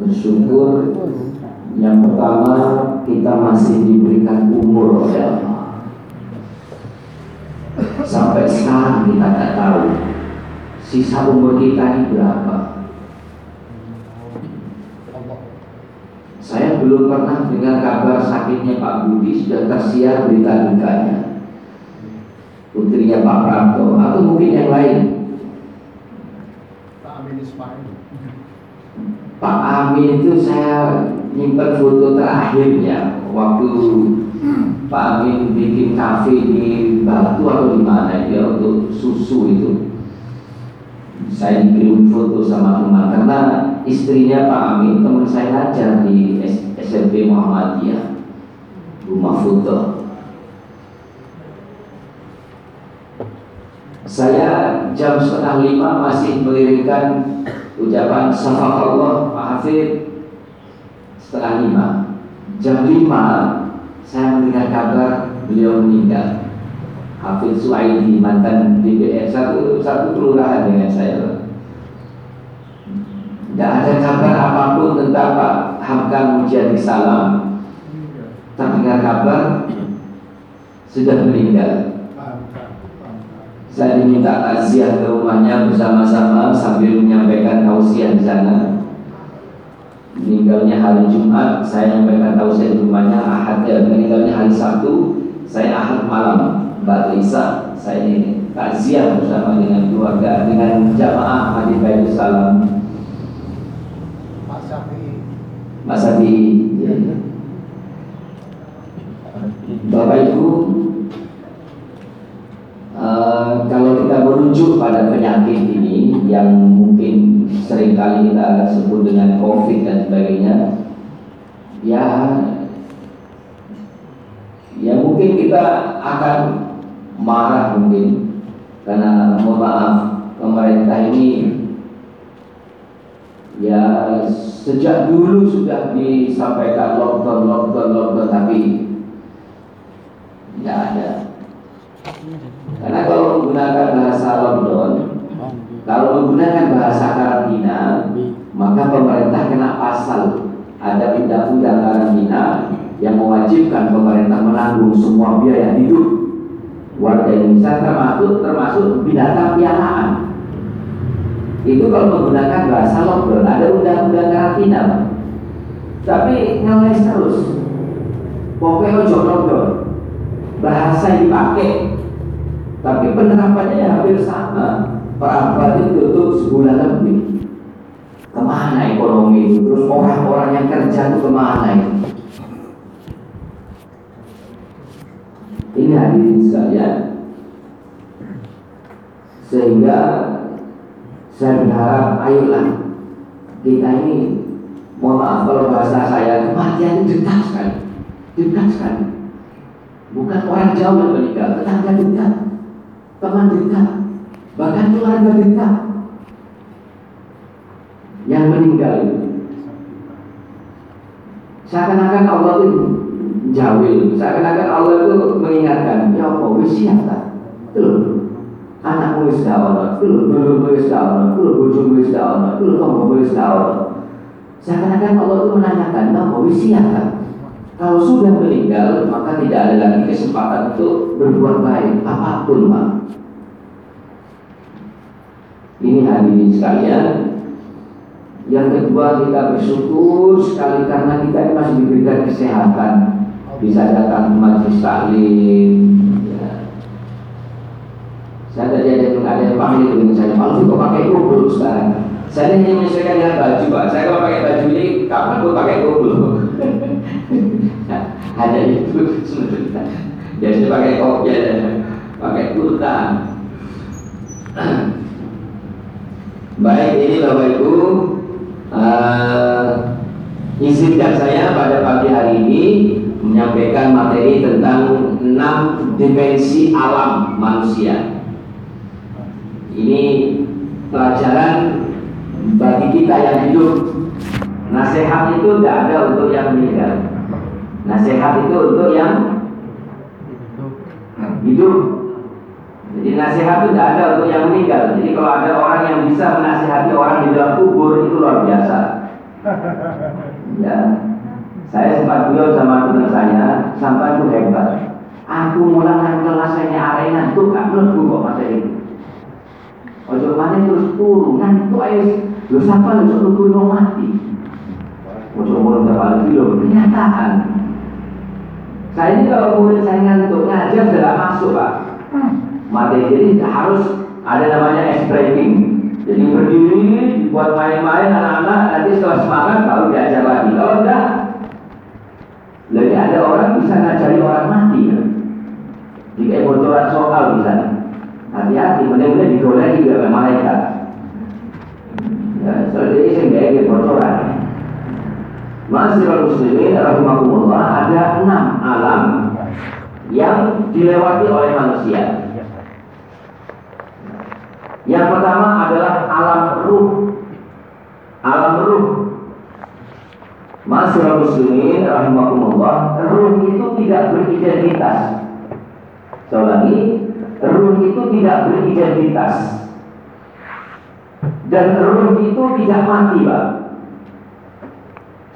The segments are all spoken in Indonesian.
bersyukur yang pertama kita masih diberikan umur oleh Allah. Sampai sekarang kita tidak tahu sisa umur kita ini berapa. Saya belum pernah dengar kabar sakitnya Pak Budi sudah tersiar berita dukanya. Putrinya Pak Pranto atau mungkin yang lain. Pak Amin Ismail. Pak Amin itu saya nyimpen foto terakhirnya waktu Pak Amin bikin kafe di Batu atau di mana ya untuk susu itu. Saya dikirim foto sama teman karena istrinya Pak Amin teman saya ajar di SMP Muhammadiyah rumah foto. Saya jam setengah lima masih mengirimkan ucapan Allah Pak Hafid setengah lima. Jam lima saya mendengar kabar beliau meninggal. Hafid Suaidi mantan DPR satu satu kelurahan dengan saya. Tidak ada kabar apa pun tentang Pak Hamka Mujadi Salam. Terdengar kabar sudah meninggal. Saya diminta takziah ke rumahnya bersama-sama sambil menyampaikan tausiah di sana. Meninggalnya hari Jumat, saya menyampaikan tausiah di rumahnya Ahad. Ya, meninggalnya hari Sabtu, saya Ahad malam Mbak Lisa saya ini takziah bersama dengan keluarga dengan jamaah Hadi Baik Salam. Mas Adi ya. Bapak Ibu eh, kalau kita merujuk pada penyakit ini yang mungkin sering kali kita sebut dengan COVID dan sebagainya ya ya mungkin kita akan marah mungkin karena mohon maaf pemerintah ini ya sejak dulu sudah disampaikan lockdown lockdown lockdown tapi tidak ada karena kalau menggunakan bahasa lockdown kalau menggunakan bahasa karantina maka pemerintah kena pasal ada undang-undang karantina yang mewajibkan pemerintah menanggung semua biaya hidup warga Indonesia termasuk termasuk binatang piaraan. Itu kalau menggunakan bahasa lockdown ada undang-undang karantina, Tapi ngeles terus. Pokoknya ojo lockdown. Bahasa yang dipakai, tapi penerapannya hampir sama. Perabot itu tutup sebulan lebih. Ke mana ekonomi itu? Terus orang-orang yang kerja itu ke mana itu? Ini hadirin sekalian Sehingga Saya berharap ayolah Kita ini Mohon maaf kalau bahasa saya Kematian itu dekat sekali Dekat sekali Bukan orang jauh yang meninggal Tetangga dekat Teman dekat Bahkan keluarga dekat. Yang meninggal. Seakan-akan Allah itu jawil. Seakan-akan Allah itu mengingatkan, ya Allah, wis siap Anakmu wis dawono, itu loh, dulurmu wis dawono, itu loh, bojomu wis itu loh, tonggomu wis dawono. Seakan-akan Allah itu menanyakan, ya Allah, wis siap? Kalau sudah meninggal, maka tidak ada lagi kesempatan untuk berbuat baik apa pun, Pak. Ini hadirin sekalian, yang kedua kita bersyukur sekali karena kita masih diberikan kesehatan. Bisa datang ke majelis taklim ya. saya tadi ada yang ada yang panggil dengan saya. Malu kok pakai kubur sekarang? Saya hanya menyesuaikan dengan baju pak. Saya kalau pakai baju ini kapan gue pakai kubur hanya itu sebenarnya jadi pakai kopiah pakai kurta baik ini bapak ibu uh, izinkan saya pada pagi hari ini menyampaikan materi tentang enam dimensi alam manusia. Ini pelajaran bagi kita yang hidup. Nasihat itu tidak ada untuk yang meninggal. Nasihat itu untuk yang hidup. Jadi nasihat itu tidak ada untuk yang meninggal. Jadi kalau ada orang yang bisa menasihati orang di dalam kubur itu luar biasa. Ya, saya sempat beliau sama teman saya, sampai itu hebat. Aku mulai kelasnya arena itu gak melebu kok itu. Ojo mana terus turun, ngantuk ayo. Lu siapa lu suruh mati. Ojo mulai kepala dulu, kenyataan. Saya ini kalau murid saya ngantuk ngajar sudah masuk pak. Materi jadi harus ada namanya ice breaking. Jadi berdiri, buat main-main anak-anak, nanti setelah semangat baru diajar lagi. Kalau enggak, jadi ada orang bisa ngajari orang mati. Ya? Jika bocoran soal bisa. Hati-hati, benar-benar digoleki oleh malaikat. Ya, seperti ini sehingga bocoran. Masih muslimin rahimakumullah ada enam alam yang dilewati oleh manusia. Yang pertama adalah alam ruh. Alam ruh. Masih muslimin rahimakumullah, ruh itu tidak beridentitas. Sekali lagi, ruh itu tidak beridentitas. Dan ruh itu tidak mati, Pak.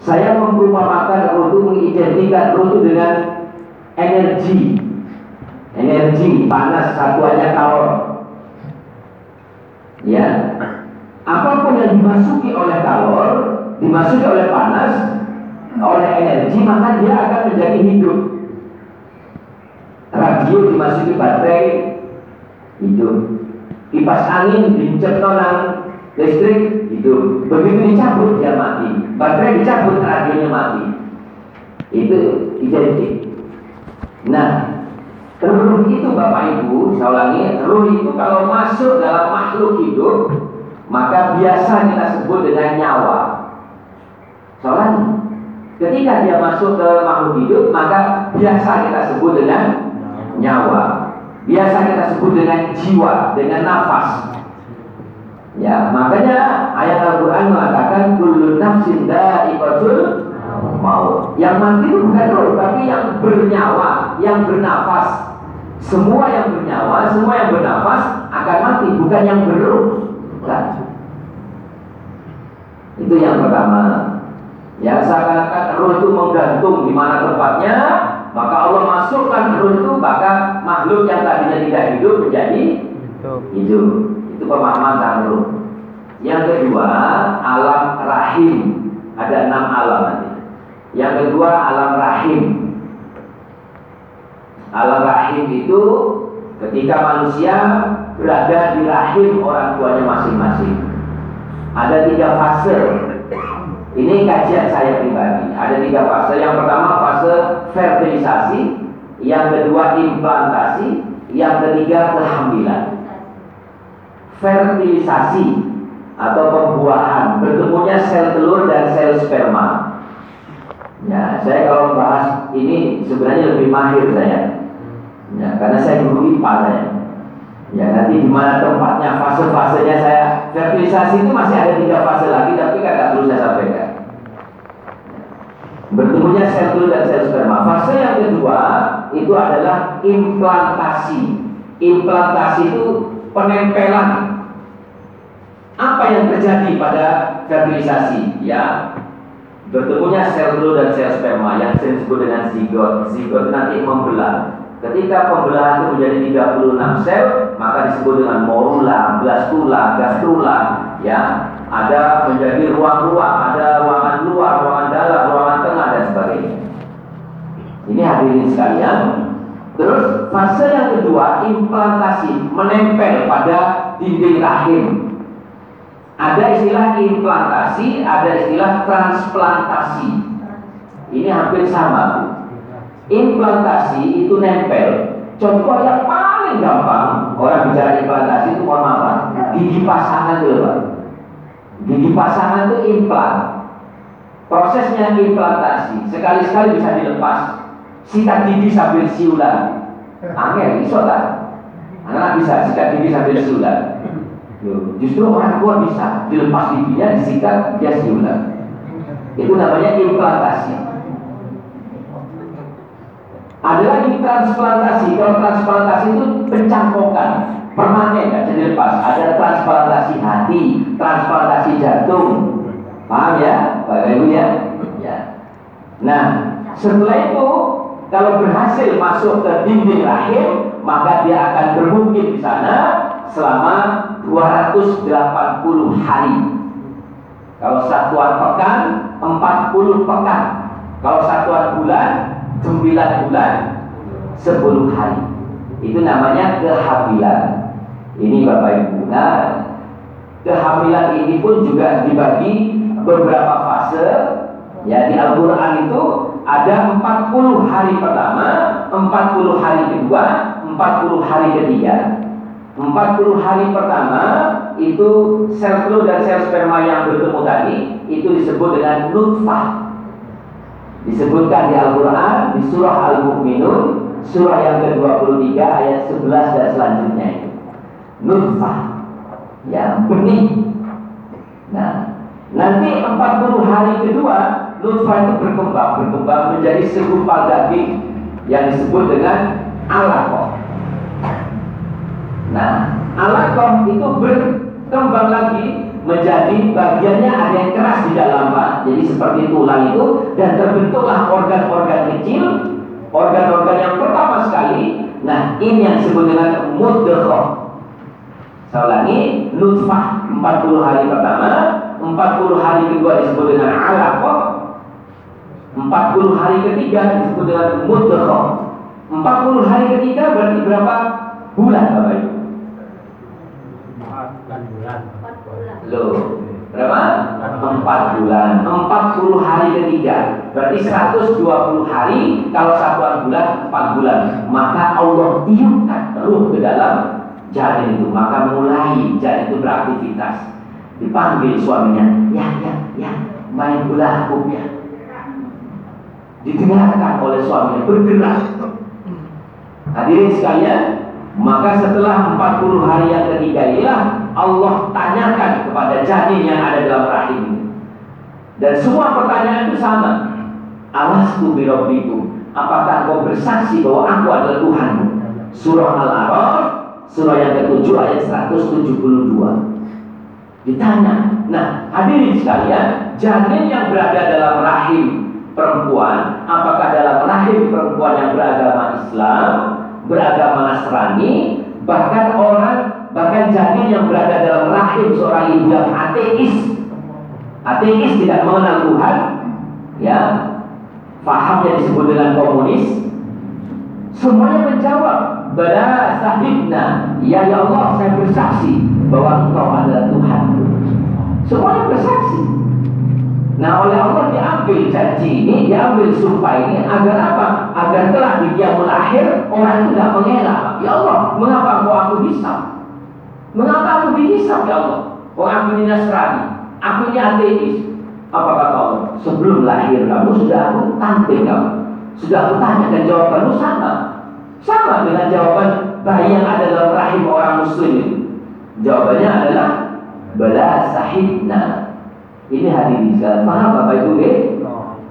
Saya memperumpamakan ruh itu mengidentikan ruh itu dengan energi. Energi panas satuannya kalor. Ya. Apa pun yang dimasuki oleh kalor, dimasuki oleh panas, oleh energi, maka dia akan menjadi hidup. Radio dimasuki baterai, hidup. Kipas angin nang listrik hidup. Begitu dicabut dia mati. Baterai dicabut radionya mati. Itu identik. Nah, ruh itu Bapak Ibu, saya ulangi, ruh itu kalau masuk dalam makhluk hidup, maka biasa kita sebut dengan nyawa. Soalnya, ketika dia masuk ke makhluk hidup, maka biasa kita sebut dengan nyawa. Biasa kita sebut dengan jiwa, dengan nafas. Ya, makanya ayat Al-Quran mengatakan kullu nafsin da'iqatul maut. Yang mati itu bukan roh, tapi yang bernyawa, yang bernafas. Semua yang bernyawa, semua yang bernafas akan mati, bukan yang berruh. Bukan. Itu yang pertama. Ya, seakan-akan roh itu menggantung di mana tempatnya, maka Allah masukkan roh itu, maka makhluk yang tadinya tidak hidup menjadi hidup. Itu pemahaman roh. Yang kedua, alam rahim. Ada enam alam nanti. Yang kedua, alam rahim. Alam rahim itu ketika manusia berada di rahim orang tuanya masing-masing. Ada tiga fase. Ini kajian saya pribadi. Ada tiga fase. Yang pertama fase fertilisasi, yang kedua implantasi, yang ketiga kehamilan. Fertilisasi atau pembuahan bertemunya sel telur dan sel sperma. Ya, saya kalau membahas ini sebenarnya lebih mahir saya. Ya, karena saya guru IPA saya. Ya, nanti di mana tempatnya, fase-fasenya saya fertilisasi itu masih ada tiga fase lagi, tapi nggak perlu saya sampaikan. Bertemunya sel telur dan sel sperma. Fase yang kedua itu adalah implantasi. Implantasi itu penempelan. Apa yang terjadi pada fertilisasi? Ya, bertemunya sel telur dan sel sperma yang sering disebut dengan zigot. Zigot nanti membelah. Ketika pembelahan itu menjadi 36 sel, maka disebut dengan morula, blastula, gastrula, ya. Ada menjadi ruang-ruang, ada ruangan luar, ruangan dalam, ruangan tengah dan sebagainya. Ini hadirin sekalian. Terus fase yang kedua implantasi menempel pada dinding rahim. Ada istilah implantasi, ada istilah transplantasi. Ini hampir sama. Implantasi itu nempel. Contoh yang paling gampang orang bicara implantasi itu mohon maaf, gigi pasangan itu Pak. Gigi pasangan itu implan. Prosesnya implantasi sekali-sekali bisa dilepas. Sikat gigi sambil siulan. Angel, iso tak? Anak bisa sikat gigi sambil siulan. Justru orang tua bisa dilepas giginya, disikat, dia siulan. Itu namanya implantasi. Ada lagi transplantasi. Kalau transplantasi itu pencangkokan permanen, nggak bisa dilepas. Ada transplantasi hati, transplantasi jantung, Paham ya, Bapak Ibu ya? Ya. Nah, setelah itu kalau berhasil masuk ke dinding rahim, maka dia akan bermukim di sana selama 280 hari. Kalau satuan pekan 40 pekan. Kalau satuan bulan 9 bulan 10 hari. Itu namanya kehamilan. Ini Bapak Ibu. Nah, kehamilan ini pun juga dibagi beberapa fase. Ya di Al-Quran itu ada 40 hari pertama, 40 hari kedua, 40 hari ketiga. 40 hari pertama itu sel telur dan sel sperma yang bertemu tadi itu disebut dengan nutfah. Disebutkan di Al-Quran di surah Al-Mu'minun surah yang ke-23 ayat 11 dan selanjutnya itu. Nutfah. Ya, benih. Nah, nanti 40 hari kedua nutfah itu berkembang, berkembang menjadi segumpal daging yang disebut dengan alaqah. Nah, alaqah itu berkembang lagi menjadi bagiannya ada yang keras di dalam Pak. Jadi seperti tulang itu dan terbentuklah organ-organ kecil, organ-organ yang pertama sekali. Nah, ini yang disebut dengan mudghah. Saya ulangi, nutfah 40 hari pertama, 40 hari kedua disebut dengan alaqah, 40 hari ketiga disebut dengan mudghah. 40 hari ketiga berarti berapa bulan Bapak Ibu? bulan. Loh, berapa? 4 bulan. 40 hari ketiga. Berarti 120 hari kalau satuan bulan 4 bulan. Maka Allah tiupkan ruh ke dalam janin itu. Maka mulai janin itu beraktivitas. Dipanggil suaminya, ya, ya, ya, main bola aku ya. Didengarkan oleh suaminya, bergerak. Hadirin sekalian, maka setelah 40 hari yang ketiga inilah Allah tanyakan kepada janin yang ada dalam rahim. Dan semua pertanyaan itu sama. Alastu birabbikum. Apakah kau bersaksi bahwa aku adalah Tuhanmu? Surah Al-A'raf, surah yang ketujuh ayat 172. Ditanya. Nah, hadirin sekalian, janin yang berada dalam rahim perempuan, apakah dalam rahim perempuan yang beragama Islam, beragama Nasrani, bahkan orang bahkan janin yang berada dalam rahim seorang ibu yang ateis, ateis tidak mengenal Tuhan, ya, fahamnya disebut dengan komunis, semuanya menjawab, Bala sahibna, ya ya Allah saya bersaksi bahwa engkau adalah Tuhan. Semuanya bersaksi. Nah oleh Allah diambil janji ini, diambil sumpah ini agar apa? Agar telah di dia melahir orang tidak mengelak. Ya Allah, mengapa kau aku hisap? Mengapa aku dihisap ya Allah? Oh aku ini Nasrani, aku ini ateis. Apa kata Allah? Sebelum lahir kamu sudah aku tampil kamu, sudah aku tanya dan jawabanmu sama, sama dengan jawaban bayi yang ada dalam rahim orang Muslim. Jawabannya adalah bala sahibna. Ini sekalian. Paham Bapak Ibu ya?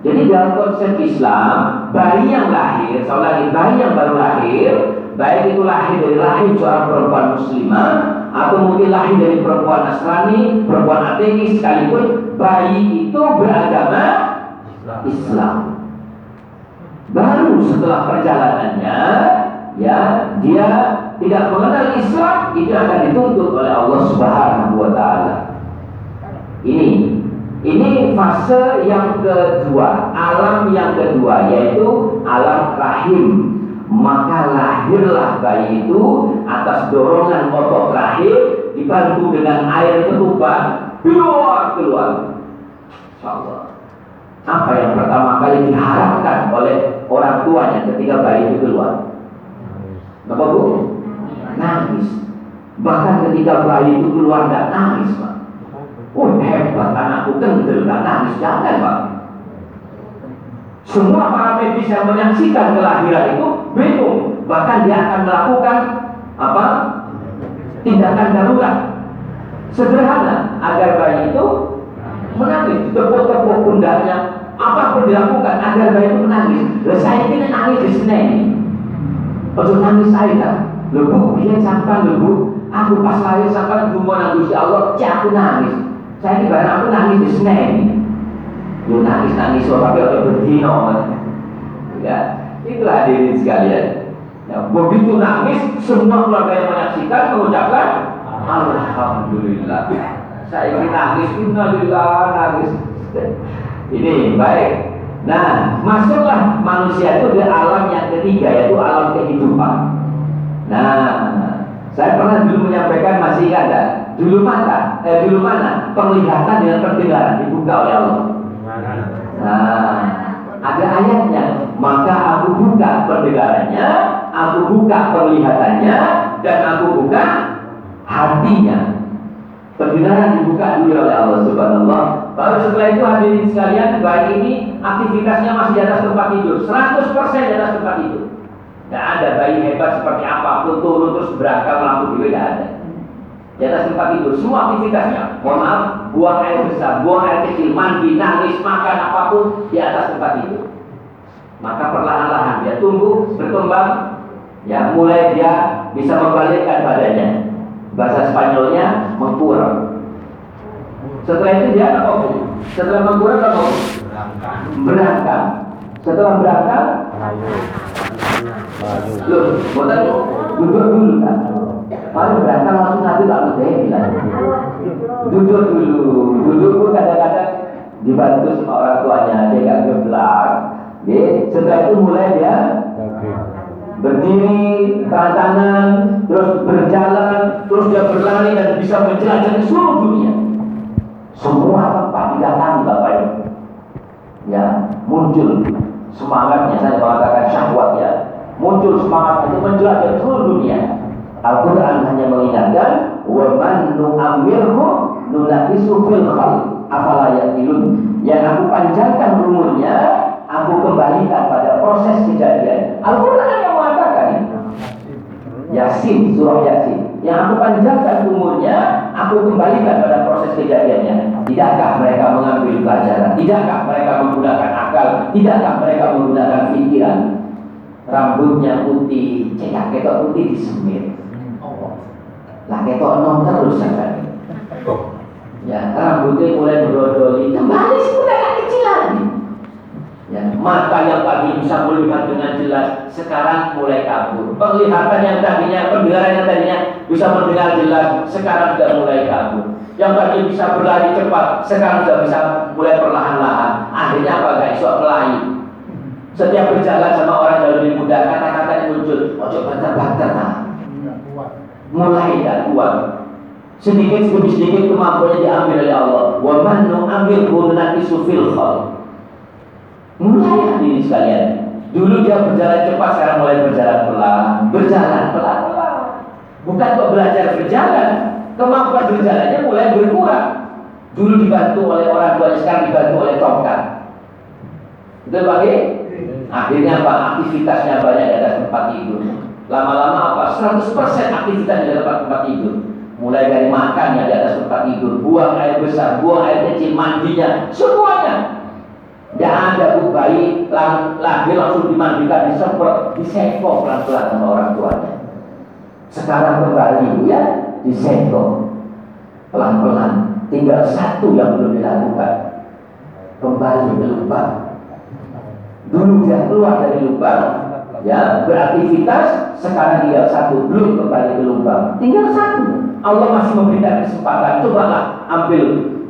Jadi dalam konsep Islam, bayi yang lahir, ulangi, bayi yang baru lahir, baik itu lahir dari rahim seorang perempuan muslimah atau mungkin lahir dari perempuan Nasrani, perempuan ateis sekalipun, bayi itu beragama Islam. Baru setelah perjalanannya, ya dia tidak mengenal Islam, itu akan dituntut oleh Allah Subhanahu wa taala. Ini ini fase yang kedua, alam yang kedua yaitu alam rahim. Maka lahirlah bayi itu atas dorongan otot rahim dibantu dengan air ketuban keluar keluar. Insyaallah. Apa yang pertama kali diharapkan oleh orang tuanya ketika bayi itu keluar? Bapak Bu? Nangis. Bahkan ketika bayi itu keluar tidak nangis, Pak. Oh hebat anakku kendel nangis jangan pak. Semua para medis yang menyaksikan kelahiran itu bingung. Bahkan dia akan melakukan apa? Tindakan darurat sederhana agar bayi itu menangis, tepuk-tepuk pundaknya, apa pun dilakukan agar bayi itu menangis. Lah saya ini nangis di sini. Ojo nangis saya. Lebu, dia sampai lebu. Aku pas lahir sampai gumonan Gusti Allah, cek aku nangis. Saya ini barang aku nangis di Senin. Yo nangis nangis tapi ada berdino. Ya, itulah hadirin sekalian. Ya, begitu nangis, semua keluarga yang menyaksikan mengucapkan Alhamdulillah. Saya ini nangis, innalillah nangis. Ini baik. Nah, masuklah manusia itu di alam yang ketiga yaitu alam kehidupan. Nah, saya pernah dulu menyampaikan masih enggak? Dulu mata, eh dulu mana? Penglihatan dengan pendengaran dibuka oleh Allah. Nah, ada ayatnya. Maka aku buka pendengarannya, aku buka penglihatannya, dan aku buka hatinya. Pendengaran dibuka dulu oleh Allah Subhanallah. Baru setelah itu hadirin sekalian, bayi ini aktivitasnya masih di atas tempat tidur, 100% di atas tempat tidur. Tidak ada bayi hebat seperti apa pun turun terus berakal lampu juga tidak ada. Di atas tempat tidur, semua aktivitasnya. Mohon maaf, buang air besar, buang air kecil, mandi, nangis, makan apa pun di atas tempat tidur. Maka perlahan-lahan dia tumbuh, berkembang, ya mulai dia bisa membalikkan badannya. Bahasa Spanyolnya mengkurang. Setelah itu dia apa? Setelah mengkurang apa? Berangkat. Setelah berangkat, loh, bukan duduk dulu kan? Kalau berangkat langsung nanti tak ngerti bilang. Duduk dulu, duduk pun kadang-kadang dibantu sama orang tuanya, dia nggak geblak. Oke, setelah itu mulai dia berdiri, tangan terus berjalan, terus dia berlari dan bisa menjelajah ke seluruh dunia. Semua tempat didatangi Bapak Ibu. Ya, muncul semangatnya saya mengatakan syahwat ya. Muncul semangat itu menjelajah seluruh dunia. Al-Quran hanya mengingatkan wa man nu'amirhu nunakisu fil khalq afala yaqilun. Yang aku panjangkan umurnya aku kembalikan pada proses kejadian. Al-Quran yang mengatakan Yasin, surah Yasin. Yang aku panjangkan umurnya aku kembalikan pada proses kejadiannya. Tidakkah mereka mengambil pelajaran? Tidakkah mereka menggunakan akal? Tidakkah mereka menggunakan pikiran? Rambutnya putih cekat ketok putih disemir lah ketok nom terus kan ya rambutnya mulai berodoli kembali semudah yang kecil lagi. Ya mata yang tadi bisa melihat dengan jelas sekarang mulai kabur. Penglihatan yang tadinya pendengaran yang tadinya bisa mendengar jelas sekarang sudah mulai kabur. Yang tadi bisa berlari cepat sekarang sudah bisa mulai perlahan-lahan. Akhirnya apa guys? Sok pelai setiap berjalan sama orang yang lebih muda kata-kata yang muncul ojo banter-banter nah mulai tidak kuat sedikit demi sedikit kemampuannya diambil oleh Allah. Wa man nu'amilhu naqisu fil khalq. Mulai ini sekalian. Dulu dia berjalan cepat sekarang mulai berjalan pelan. Berjalan pelan-pelan. Bukan kok belajar berjalan. Kemampuan berjalannya mulai berkurang. Dulu dibantu oleh orang tua sekarang dibantu oleh tongkat. Betul Pak akhirnya apa? Aktivitasnya banyak di atas tempat tidur. Lama-lama apa? 100% aktivitas di atas tempat tidur mulai dari makannya di atas tempat tidur. Buang air besar buang air kecil mandinya. Semuanya. Tidak ada bu. Bayi lahir langsung dimandikan disemprot diseko pelan-pelan sama orang tuanya. Sekarang kembali ya. Diseko pelan-pelan. Tinggal satu yang belum dilakukan. Kembali ke lubang. Dulu dia keluar dari lubang ya beraktivitas. Sekarang tinggal satu belum kembali ke lubang. Tinggal satu Allah masih memberikan kesempatan. Cobalah ambil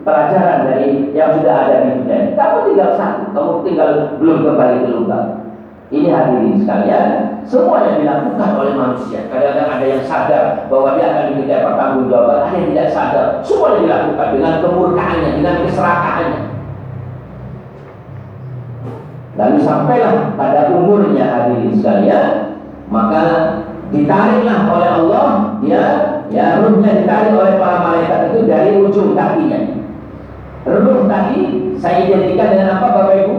pelajaran dari yang sudah ada di dunia kamu tinggal satu kamu tinggal belum kembali ke lubang. Ini hadirin sekalian semua yang dilakukan oleh manusia kadang-kadang ada yang sadar bahwa dia akan diminta pertanggungjawaban ada yang tidak sadar. Semua yang dilakukan dengan kemurkaannya dengan keserakahannya Lalu sampailah pada umurnya hadirin sekalian, maka ditariklah oleh Allah, ya, ya ruhnya ditarik oleh para malaikat itu dari ujung kakinya. Ruh tadi saya identikan dengan apa Bapak Ibu?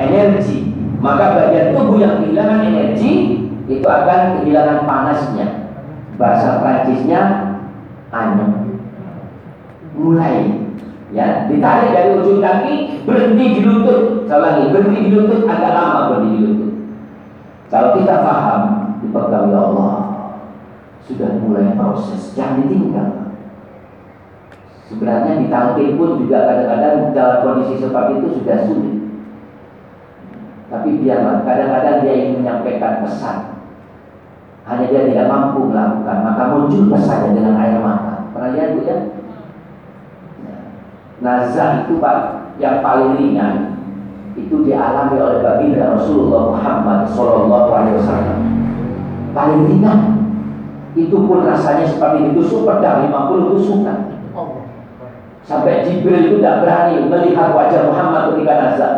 Energi. Maka bagian tubuh yang kehilangan energi itu akan kehilangan panasnya. Bahasa Prancisnya anyam. Mulai ya ditarik dari ujung kaki berhenti di lutut saya ulangi berhenti di lutut agak lama berhenti di lutut kalau kita paham dipegang ya Allah sudah mulai proses jangan ditinggal Sebenarnya ditangkil pun juga kadang-kadang dalam kondisi seperti itu sudah sulit. Tapi biarlah, kadang-kadang dia ingin menyampaikan pesan. Hanya dia tidak mampu melakukan, maka muncul pesannya dengan air mata. Pernah lihat bu ya? Nazar itu pak yang paling ringan itu dialami oleh baginda Rasulullah Muhammad Shallallahu Alaihi Wasallam. Paling ringan itu pun rasanya seperti ditusuk pedang 50 tusukan. Sampai Jibril itu tidak berani melihat wajah Muhammad ketika nazar.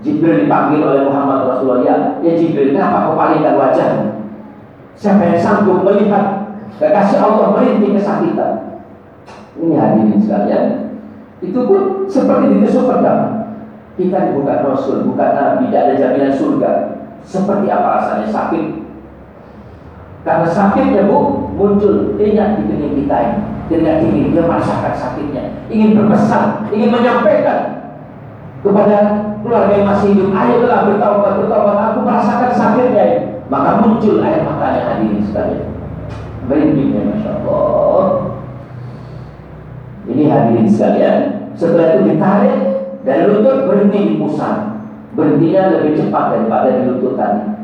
Jibril dipanggil oleh Muhammad Rasulullah, ya, ya Jibril, kenapa kau palingkan wajahmu? Siapa yang sanggup melihat kekasih Allah merintih kesakitan? Ini hadirin sekalian. Itu pun seperti ditusuk pedang. Kita bukan Rasul, bukan Nabi, tidak ada jaminan surga. Seperti apa rasanya sakit? Karena sakitnya bu muncul ingat di dunia kita ini. Dengan ini dia merasakan sakitnya, ingin berpesan, ingin menyampaikan kepada keluarga yang masih hidup, ayolah bertobat, bertobat, aku merasakan sakitnya ini. Maka muncul air matanya hadirin sekalian. Merindingnya Masya Allah. Ini hadirin sekalian. Setelah itu ditarik dan lutut berhenti di pusat. Berhentinya lebih cepat daripada di lutut tadi.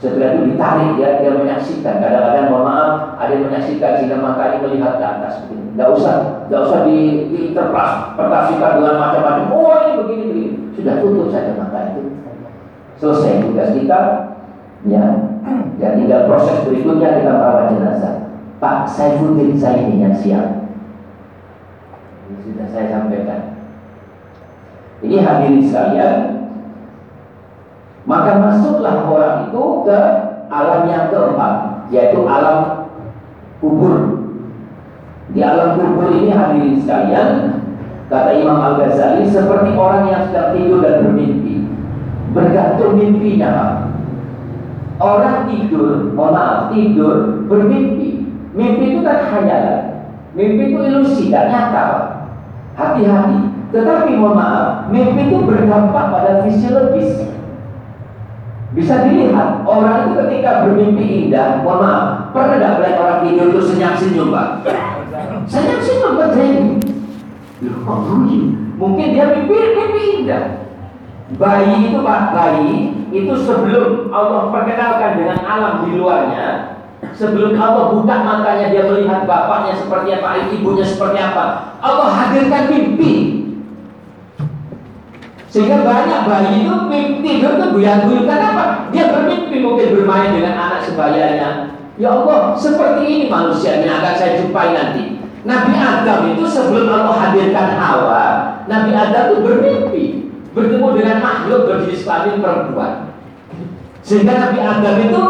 Setelah itu ditarik ya, dia menyaksikan. Kadang-kadang mohon maaf, ada yang menyaksikan sehingga mata ini melihat ke atas. Tidak usah, tidak usah di, diinterpretasikan dengan macam-macam. Oh ini begini begini. Sudah tutup saja mata itu. Selesai tugas kita. Ya, ya tinggal proses berikutnya kita merawat jenazah. Pak Saifuddin saya ini yang siap. Sudah saya sampaikan. Ini hadirin sekalian, maka masuklah orang itu ke alam yang keempat, yaitu alam kubur. Di alam kubur ini hadirin sekalian, kata Imam Al Ghazali seperti orang yang sedang tidur dan bermimpi, bergantung mimpinya. Orang tidur, mohon maaf, tidur bermimpi. Mimpi itu kan hayalan, mimpi itu ilusi, tidak nyata. Hati-hati. Tetapi mohon maaf, mimpi itu berdampak pada fisiologis. Bisa dilihat orang itu ketika bermimpi indah, mohon maaf, pernah tidak melihat orang tidur itu senyap senyum pak? Senyap senyum kan saya Mungkin dia mimpi mimpi indah. Bayi itu pak, bayi itu sebelum Allah perkenalkan dengan alam di luarnya, sebelum Allah buka matanya dia melihat bapaknya seperti apa, ibunya seperti apa, Allah hadirkan mimpi sehingga banyak bayi itu tidur tuh buyang-buyang apa? Dia bermimpi mungkin bermain dengan anak sebayanya. Ya Allah, seperti ini manusia yang akan saya jumpai nanti. Nabi Adam itu sebelum Allah hadirkan Hawa, Nabi Adam itu bermimpi bertemu dengan makhluk berjenis kelamin perempuan. Sehingga Nabi Adam itu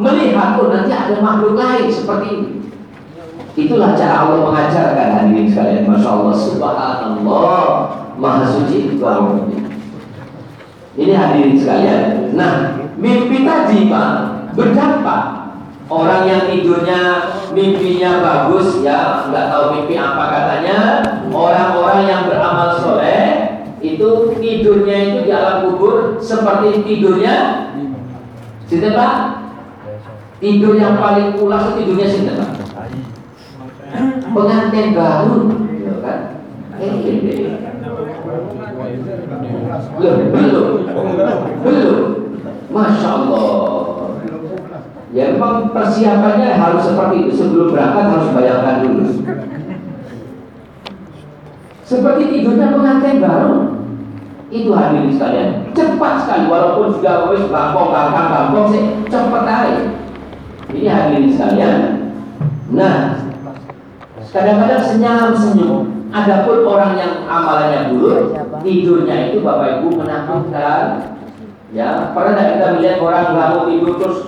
melihat oh nanti ada makhluk lain seperti ini. Itulah cara Allah mengajarkan hadirin sekalian. Masya Allah, Subhanallah, Maha Suci Allah. Ini hadirin sekalian. Nah, mimpi tadi Pak berdampak. Orang yang tidurnya mimpinya bagus ya, nggak tahu mimpi apa katanya. Orang-orang yang beramal soleh itu tidurnya itu di alam kubur seperti tidurnya Sinten Pak? Tidur yang paling pulas tidurnya sinten Pak? Pengantin baru, ya kan? Eh, eh, Loh, belum, belum. Masya Allah. Ya memang persiapannya harus seperti itu sebelum berangkat harus bayangkan dulu. Seperti tidurnya pengantin baru. Itu hadirin sekalian. Cepat sekali walaupun sudah wis gampang gampang gampang sih cepat aja. Ini hadirin sekalian. Nah, kadang-kadang senyum senyum. Adapun orang yang amalannya buruk, tidurnya itu Bapak Ibu menakutkan. Ya, pernah tidak kita melihat orang bangun tidur terus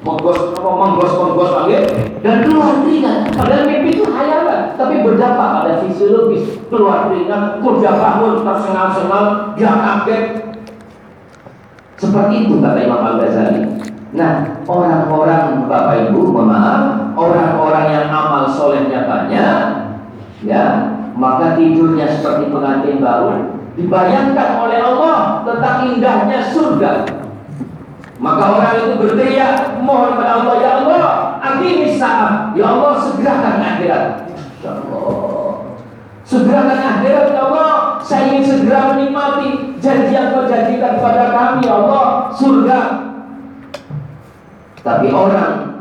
menggos menggos menggos lagi dan keluar keringat. Padahal mimpi itu hayalan, tapi berdampak pada fisiologis. Keluar keringat, kuda bangun tersengal-sengal, dia kaget. Seperti itu kata Imam Al Ghazali. Nah, orang-orang Bapak Ibu, mohon maaf, orang-orang yang amal solehnya banyak, ya, maka tidurnya seperti pengantin baru, dibayangkan oleh Allah tentang indahnya surga. Maka orang itu berteriak, mohon kepada Allah, ya Allah, akhiri saat, ya Allah segerakan akhirat. Ya. Segerakan akhirat ya Allah. Saya ingin segera menikmati janji yang kau janjikan kepada kami ya Allah. Surga. Tapi orang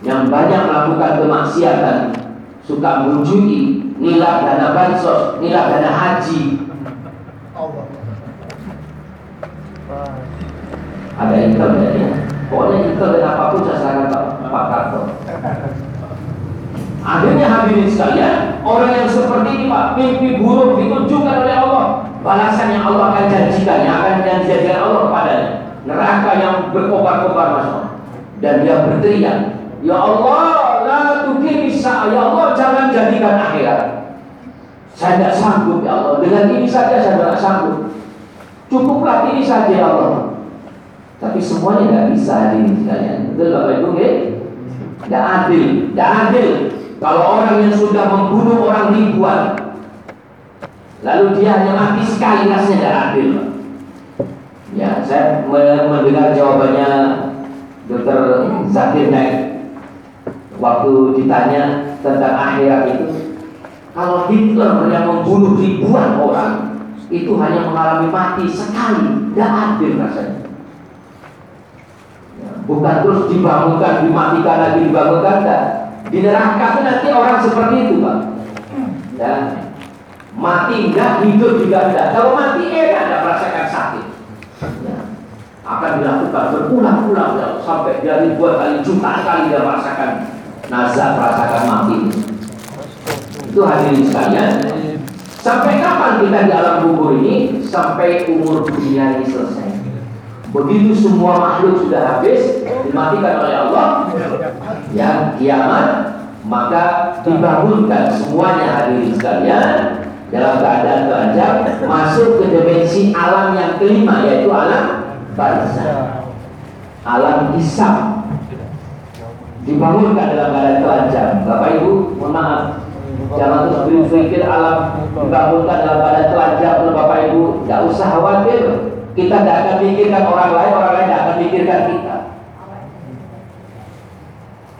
yang banyak melakukan kemaksiatan suka mengunjungi nilai dana bansos, nilai dana haji, Allah. Ada income ya pokoknya dan apa pun saya serahkan Pak, Karto. Akhirnya hadirin sekalian orang yang seperti ini Pak mimpi buruk ditunjukkan oleh Allah. Balasan yang Allah akan janjikan yang akan janjikan Allah kepadanya. Neraka yang berkobar-kobar masuk dan dia berteriak ya Allah la tukimi ya Allah jangan jadikan akhirat. Saya tidak sanggup ya Allah. Dengan ini saja saya tidak sanggup cukuplah ini saja ya Allah tapi semuanya nggak bisa sekalian. Betul Bapak Ibu nggih? Nggak adil, nggak adil. Kalau orang yang sudah membunuh orang ribuan, lalu dia hanya mati sekali rasanya nggak adil. Ya, saya mendengar jawabannya Dr. Zakir Naik waktu ditanya tentang akhirat itu. Kalau Hitler yang membunuh ribuan orang itu hanya mengalami mati sekali, nggak adil rasanya bukan terus dibangunkan, dimatikan lagi, dibangunkan enggak. Di neraka itu nanti orang seperti itu, Pak. Ya. Mati enggak, hidup juga enggak. Kalau mati enak enggak merasakan sakit. Ya. Akan dilakukan berulang-ulang ya. sampai dia ribuan kali, jutaan kali dia merasakan nazar, merasakan mati. Itu hadirin sekalian. Sampai kapan kita di alam kubur ini? Sampai umur dunia ini selesai. Begitu semua makhluk sudah habis dimatikan oleh Allah, ya kiamat maka dibangunkan semuanya hadirin sekalian dalam keadaan terancam masuk ke dimensi alam yang kelima yaitu alam barzah, alam hisab dibangunkan dalam keadaan terancam. Bapak Ibu, mohon maaf, jangan terus berpikir alam dibangunkan dalam keadaan terancam oleh Bapak Ibu, tidak usah khawatir. Kita tidak akan pikirkan orang lain, orang lain tidak akan pikirkan kita.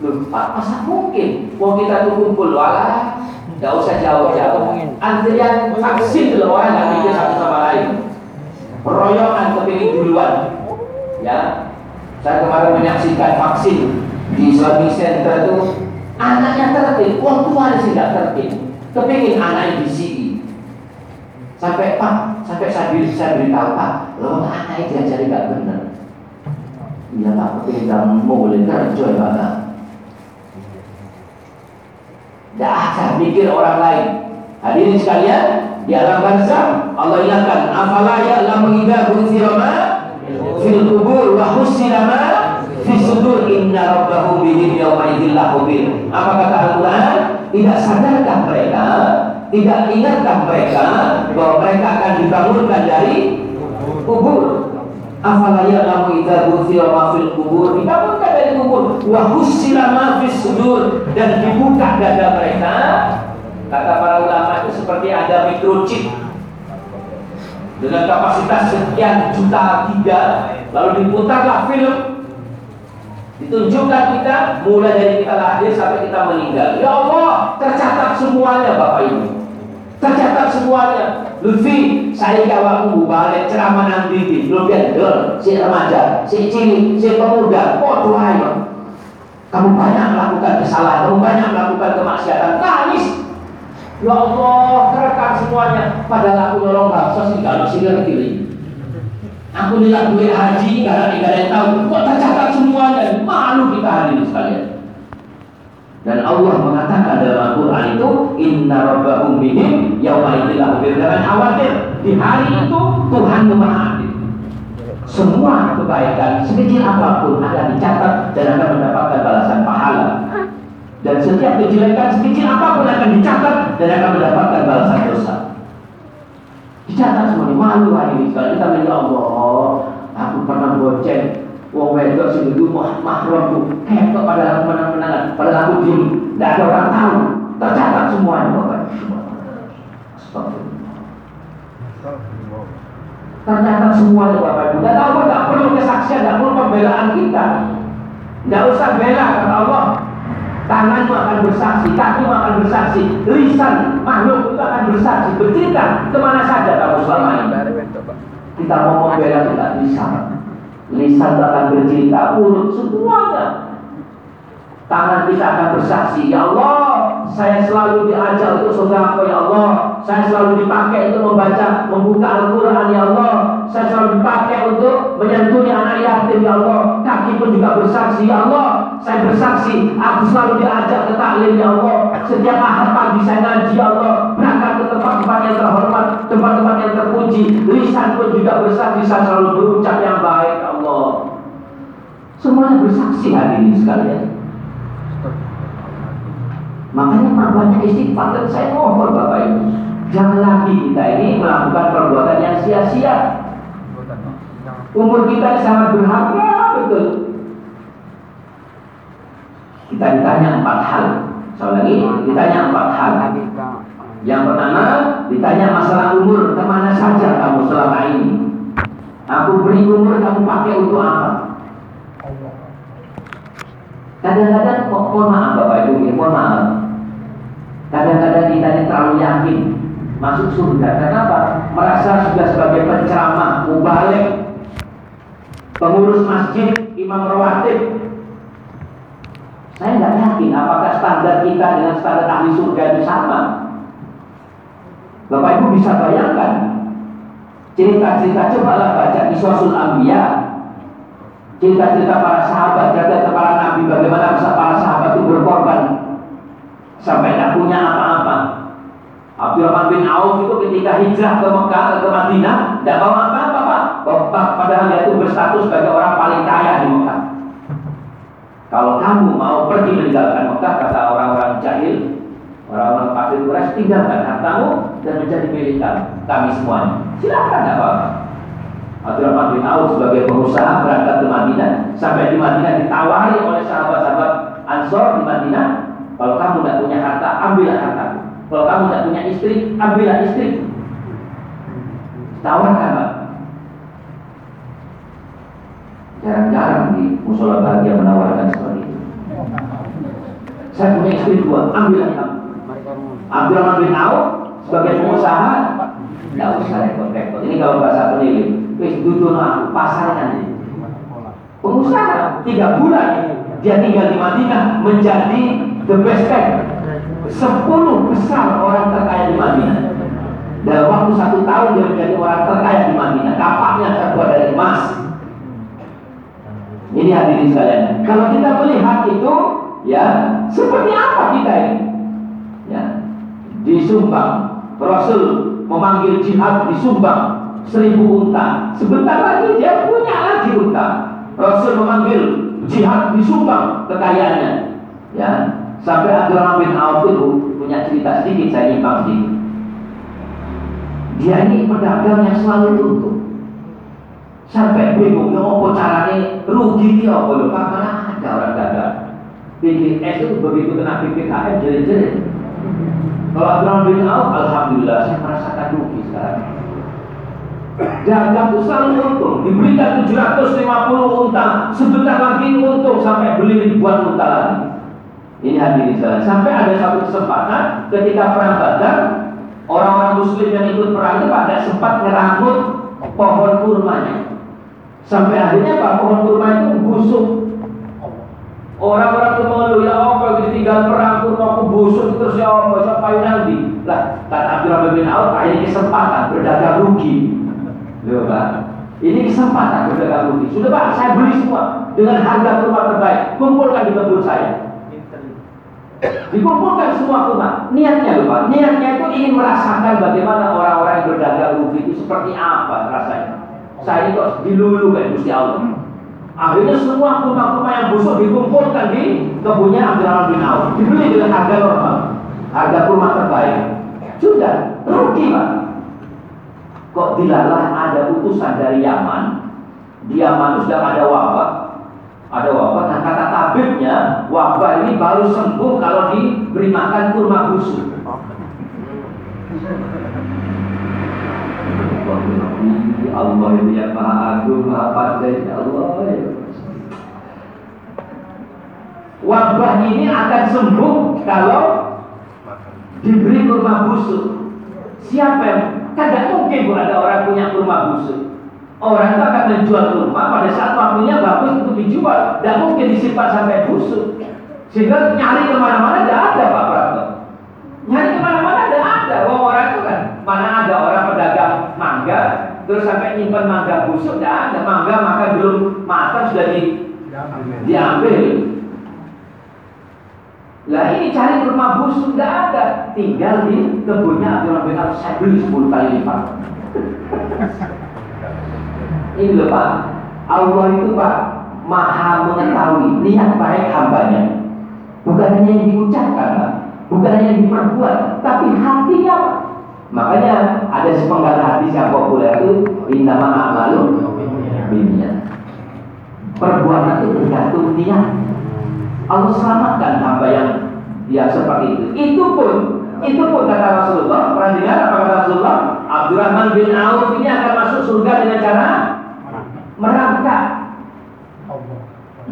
Loh, Pak, masa mungkin? Mau kita tuh kumpul, walah, nggak usah jauh-jauh. Antrian vaksin orang nggak pikir satu sama lain. Royongan kepilih duluan. Ya, saya kemarin menyaksikan vaksin di Islamic Center itu anaknya tertib, orang tua sih nggak tertib. Kepingin anaknya di sini. Sampai Pak, sampai saya, saya beritahu Pak, lo anaknya diajari nggak benar. Iya Pak, kepingin kamu boleh kerja ya Pak. Tidak ada mikir orang lain. Hadirin sekalian, di alam barzah Allah ingatkan, afala ya'lamu idza bu'thira ma fil kubur wa husila ma fi sudur bihim lahubir. Apa kata Al-Qur'an? Tidak sadarkah mereka? Tidak ingatkah mereka bahwa mereka akan dibangunkan dari kubur? Afala ya'lamu idza bu'thira ma fil kubur dibangunkan dari kubur wa husila ma sudur dan dibuka dada mereka kata para ulama itu seperti ada microchip dengan kapasitas sekian juta giga lalu diputarlah film ditunjukkan kita mulai dari kita lahir sampai kita meninggal. Ya Allah tercatat semuanya Bapak Ibu. Tercatat semuanya. Lutfi saya kawanku balik ceramah nanti belum gendol si remaja si cilik si pemuda. Oh ayo. Kamu banyak melakukan kesalahan kamu banyak melakukan kemaksiatan. Nangis. Ya Allah, kerekam semuanya. Padahal aku nolong bangsa sih kalau sih ngerti. Aku nilai duit haji, ada nggak ada yang tahu. Kok tercatat semuanya? Malu kita hadirin sekalian. Dan Allah mengatakan dalam Al-Quran itu Inna rabbahum bihim Yawma idilah Jangan khawatir Di hari itu Tuhan memahami Semua kebaikan Sekecil apa pun akan dicatat Dan akan mendapatkan balasan pahala dan setiap kejelekan sekecil apa pun akan dicatat dan akan mendapatkan balasan dosa. Dicatat semuanya malu hari ini kalau kita bilang Allah, aku pernah goceng wong wedok sing itu tuh ketok pada menang-menangan. Pada aku diem. Tidak ada orang tahu. Tercatat semuanya bapak. Tercatat semuanya bapak ibu. Dan Allah tidak perlu kesaksian tidak perlu pembelaan kita. Tidak usah bela kata Allah. Tanganmu akan bersaksi, kakimu akan bersaksi, lisan makhluk itu akan bersaksi, bercerita ke mana saja kamu selama ini. Kita mau membela tidak bisa. Lisan akan bercerita, mulut semuanya Tangan kita akan bersaksi, Ya Allah, saya selalu diajar untuk saudara ya Allah. Saya selalu dipakai untuk membaca, membuka Al-Quran, Ya Allah. Saya selalu dipakai untuk menyantuni anak yatim, Ya Allah. Kaki pun juga bersaksi, Ya Allah. Saya bersaksi, aku selalu diajak ke taklim, Ya Allah. Setiap ahad pagi saya ngaji, Ya Allah. Berangkat ke tempat-tempat yang terhormat, tempat-tempat yang terpuji. Lisan pun juga bersaksi, saya selalu berucap yang baik, Ya Allah. Semuanya bersaksi hari ini sekalian. Makanya perbanyak istighfar. Dan saya mohon Bapak Ibu Jangan lagi kita ini melakukan perbuatan yang sia-sia. Umur kita sangat berharga betul. Kita ditanya empat hal. Saya lagi ditanya empat hal. Yang pertama ditanya masalah umur Ke mana saja kamu selama ini? Aku beri umur kamu pakai untuk apa? Kadang-kadang mohon maaf Bapak Ibu, mohon maaf. Kadang-kadang kita ini terlalu yakin masuk surga. Kenapa? Merasa sudah sebagai penceramah, mubalik, pengurus masjid, imam rawatib. Saya nggak yakin apakah standar kita dengan standar ahli surga itu sama. Bapak Ibu bisa bayangkan cerita-cerita cobalah baca di Suasul Ambiya cerita-cerita para sahabat, cerita para nabi, bagaimana para sahabat itu berkorban sampai tidak punya apa-apa. Abdurrahman bin Auf itu ketika hijrah ke Mekah ke Madinah tidak bawa apa-apa pak. Bapak padahal dia itu berstatus sebagai orang paling kaya di Mekah. Kalau kamu mau pergi meninggalkan Mekah kata orang-orang jahil, orang-orang kafir Quraisy tinggalkan hartamu dan menjadi milik kami, kami semuanya. Silakan tidak apa-apa. Abdurrahman bin Auf sebagai pengusaha berangkat ke Madinah sampai di Madinah ditawari oleh sahabat-sahabat Ansor di Madinah kalau kamu tidak punya harta ambillah harta kalau kamu tidak punya istri ambillah istri tawarkan Pak jarang-jarang di musola bahagia menawarkan seperti itu. Saya punya istri dua ambillah kamu. Abdurrahman bin Auf sebagai pengusaha. Tidak usah repot-repot. Ini kalau bahasa penilik wis aku pasarnya pengusaha tiga bulan dia tinggal di Madinah menjadi the best man sepuluh besar orang terkaya di Madinah dalam waktu satu tahun dia menjadi orang terkaya di Madinah kapaknya terbuat dari emas ini hadirin sekalian kalau kita melihat itu ya seperti apa kita ini ya disumbang Rasul memanggil jihad disumbang seribu unta. Sebentar lagi dia punya lagi unta. Rasul memanggil jihad disumbang kekayaannya. Ya, sampai Abdurrahman bin Auf itu punya cerita sedikit saya nyimpang sedikit. Dia ini pedagang yang selalu untung. Sampai bingung, apa caranya rugi dia apa lho, mana ada orang dagang. Es itu begitu kena PPKM jerit-jerit. Kalau Abdurrahman bin Auf, Alhamdulillah saya merasakan rugi sekarang. Dagang itu selalu untung. Diberikan 750 unta, sebentar lagi untung sampai beli ribuan unta lagi. Ini hadirin sekalian. Sampai ada satu kesempatan ketika perang Badar, orang-orang Muslim yang ikut perang itu pada sempat ngerangkut pohon kurmanya. Sampai akhirnya pak pohon kurma itu busuk. Orang-orang itu mengeluh ya Allah ditinggal perang kurma busuk terus ya Allah yang nanti? Lah kata Abdurrahman bin Auf akhirnya kesempatan berdagang rugi Loh Pak, ini kesempatan berdagang rugi. Sudah Pak, saya beli semua dengan harga kurma terbaik. Kumpulkan di kebun saya. Dikumpulkan semua kurma. Niatnya loh Pak, niatnya itu ingin merasakan bagaimana orang-orang yang berdagang rugi itu seperti apa rasanya. Saya ini kok dilulu kayak Gusti Allah. Akhirnya semua kurma-kurma yang busuk dikumpulkan di kebunnya Abdurrahman bin Auf. Dibeli dengan harga normal, harga kurma terbaik. Sudah rugi Pak kok dilalah ada utusan dari Yaman di Yaman sudah ada wabah ada wabah dan kata tabibnya wabah ini baru sembuh kalau diberi makan kurma busuk Allah itu yang maha agung, maha pandai Allah ya. Wabah ini akan sembuh kalau diberi kurma busuk. Siapa yang kan mungkin ada orang punya kurma busuk. Orang itu akan menjual kurma pada saat waktunya bagus untuk dijual. Tidak mungkin disimpan sampai busuk. Sehingga nyari ke mana-mana tidak ada Pak Prato. Nyari ke mana-mana tidak ada. Wong orang itu kan mana ada orang pedagang mangga terus sampai nyimpan mangga busuk tidak ada. Mangga maka belum matang sudah di, Diambil. Lah ini cari rumah busuk tidak ada. Tinggal di kebunnya bin Auf saya beli 10 kali lipat. Ini loh Pak, Allah itu Pak maha mengetahui niat baik hambanya. Bukan hanya yang diucapkan Pak, bukan hanya yang diperbuat, tapi hatinya Pak. Makanya ada sepenggal hadis yang populer itu Indama amalu biniat. Perbuatan itu tergantung niat. Allah selamatkan hamba yang yang seperti itu. Itu pun, itu pun kata Rasulullah. Pernah dengar apa kata Rasulullah? Abdurrahman bin Auf ini akan masuk surga dengan cara merangkak. Allah.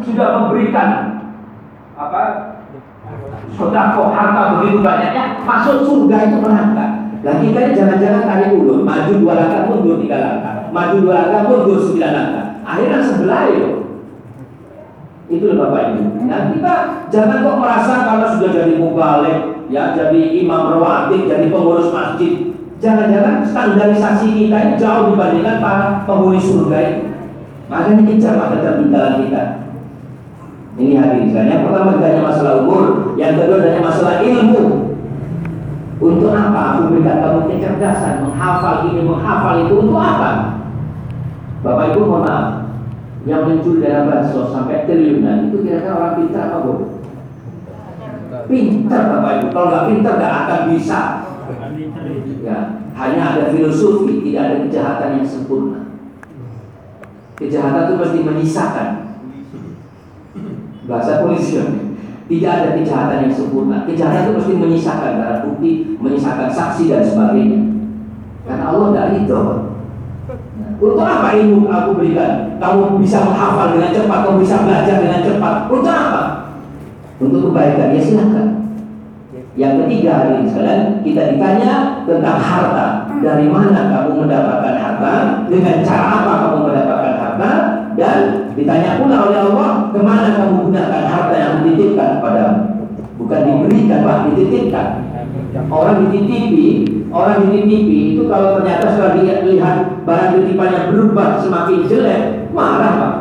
Sudah memberikan apa? Sodako harta begitu banyaknya masuk surga itu merangkak. Lah kita ini jangan-jangan tarik ulur, maju dua langkah mundur tiga langkah, maju dua langkah mundur sembilan langkah. Akhirnya sebelah itu. Itu loh Bapak Ibu. Nah kita jangan kok merasa karena sudah jadi mubalik, ya jadi imam rawatib, jadi pengurus masjid. Jangan-jangan standarisasi kita ini jauh dibandingkan para penghuni surga itu. Maka ketinggalan kita. Ini sekalian. Yang pertama ditanya masalah umur, yang kedua ditanya masalah ilmu. Untuk apa aku berikan kamu kecerdasan, menghafal ini, menghafal itu untuk apa? Bapak Ibu mohon maaf, yang mencuri dana bansos sampai triliunan itu kira-kira orang pintar apa bodoh? Pintar Bapak Ibu, kalau nggak pintar nggak akan bisa. Ya, hanya ada filosofi, tidak ada kejahatan yang sempurna. Kejahatan itu mesti menyisakan. Bahasa polisi tidak ada kejahatan yang sempurna. Kejahatan itu mesti menyisakan barang bukti, menyisakan saksi dan sebagainya. Karena Allah tidak itu. Untuk apa ilmu aku berikan? Kamu bisa menghafal dengan cepat, kamu bisa belajar dengan cepat. Untuk apa? Untuk kebaikan. Ya silahkan. Yang ketiga hari ini sekalian kita ditanya tentang harta. Dari mana kamu mendapatkan harta? Dengan cara apa kamu mendapatkan? Dan ditanya pula oleh Allah ke mana kamu gunakan harta yang dititipkan padamu? Bukan diberikan, pak, dititipkan. Orang dititipi, orang dititipi itu kalau ternyata setelah dia lihat barang titipannya berubah semakin jelek, marah pak.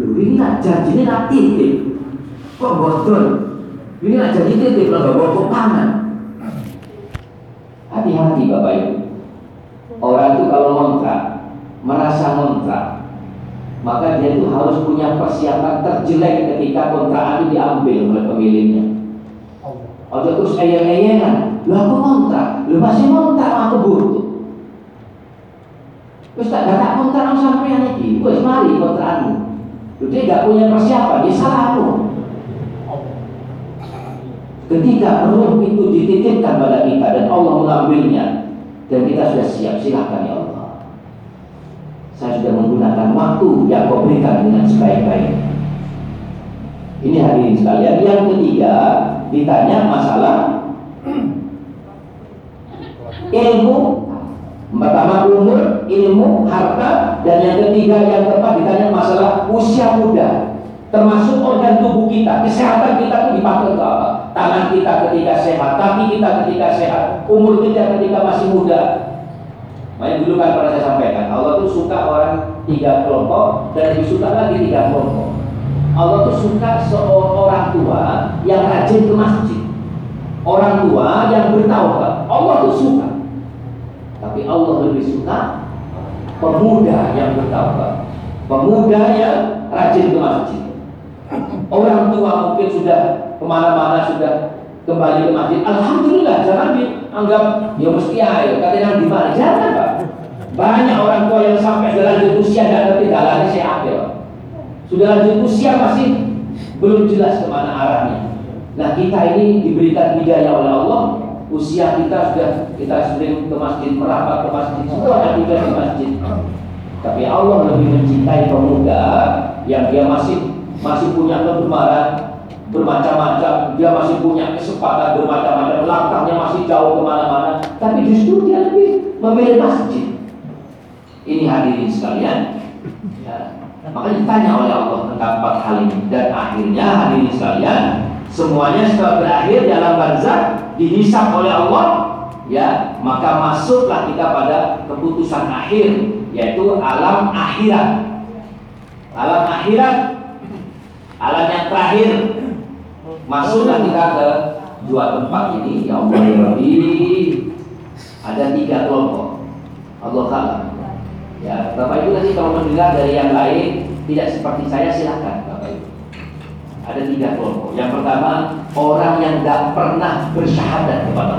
Lu ini nak janji ini nak titip, kok bocor? Ini nak janji titip lah bawa kok pangan. Hati-hati bapak ibu. Orang itu kalau ngontrak, merasa ngontrak, maka dia itu harus punya persiapan terjelek ketika kontrakan itu diambil oleh pemiliknya. Ojo terus eyang-eyangan, lu aku ngontrak, lu masih ngontrak aku butuh. Terus tak kata kontrak sampai iki, wes mari kontrakanmu. Lu dia gak punya persiapan, salahmu. Allah. Ketika ruh itu dititipkan pada kita dan Allah mengambilnya dan kita sudah siap, silakan ya Allah. Saya sudah menggunakan waktu yang kau berikan dengan sebaik-baiknya. Ini hadirin sekalian. Yang ketiga ditanya masalah ilmu. Pertama umur, ilmu, harta, dan yang ketiga yang keempat ditanya masalah usia muda. Termasuk organ tubuh kita, kesehatan kita itu dipakai untuk apa? Tangan kita ketika sehat, kaki kita ketika sehat, umur kita ketika masih muda. Makanya dulu kan pernah saya sampaikan, Allah tuh suka orang tiga kelompok dan lebih suka lagi tiga kelompok. Allah tuh suka seorang tua yang rajin ke masjid. Orang tua yang bertaubat. Allah tuh suka. Tapi Allah lebih suka pemuda yang bertaubat. Pemuda yang rajin ke masjid. Orang tua mungkin sudah ke mana-mana sudah kembali ke masjid. Alhamdulillah, jangan dianggap ya mesti ayo katanya di mana. Jangan pak. Banyak orang tua yang sampai lanjut usia dan ngerti jalannya saya ambil. Sudah lanjut usia masih belum jelas ke mana arahnya. Nah kita ini diberikan hidayah oleh Allah. Usia kita sudah kita sering ke masjid, merapat ke masjid, semua kita di masjid. Tapi Allah lebih mencintai pemuda yang dia masih masih punya kegemaran bermacam-macam, dia masih punya kesempatan bermacam-macam, langkahnya masih jauh ke mana-mana, tapi justru dia lebih memilih masjid. Ini hadirin sekalian. Ya. Makanya ditanya oleh Allah tentang empat hal ini. Dan akhirnya hadirin sekalian semuanya setelah berakhir dalam barzah dihisap oleh Allah ya maka masuklah kita pada keputusan akhir yaitu alam akhirat. Alam akhirat alam yang terakhir. Masuklah kita ke dua tempat ini ya Allah. Ya Rabbi ada tiga kelompok. Allah kalah ya Bapak Ibu nanti kalau mendengar dari yang lain tidak seperti saya silakan Bapak Ibu. Ada tiga kelompok. Yang pertama orang yang tidak pernah bersyahadat kepada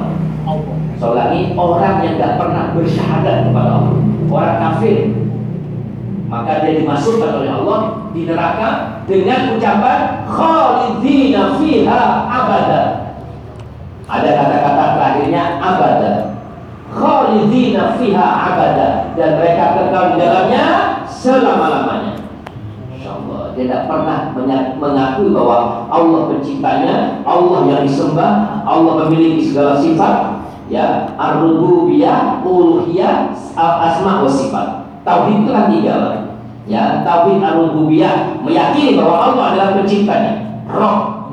Allah. Ulangi orang yang tidak pernah bersyahadat kepada Allah. Orang kafir. Maka dia dimasukkan oleh Allah di neraka dengan ucapan khalidina fiha abada. Ada kata-kata terakhirnya abada. Khalidina fiha abada dan mereka kekal di dalamnya selama-lamanya. Insya Allah dia tidak pernah mengakui bahwa Allah penciptanya, Allah yang disembah, Allah memiliki segala sifat, ya, ar-rububiyah, uluhiyah, asma wa sifat. Tauhid itu kan tiga Pak. Ya, tauhid ar-rububiyah meyakini bahwa Allah adalah penciptanya, Roh.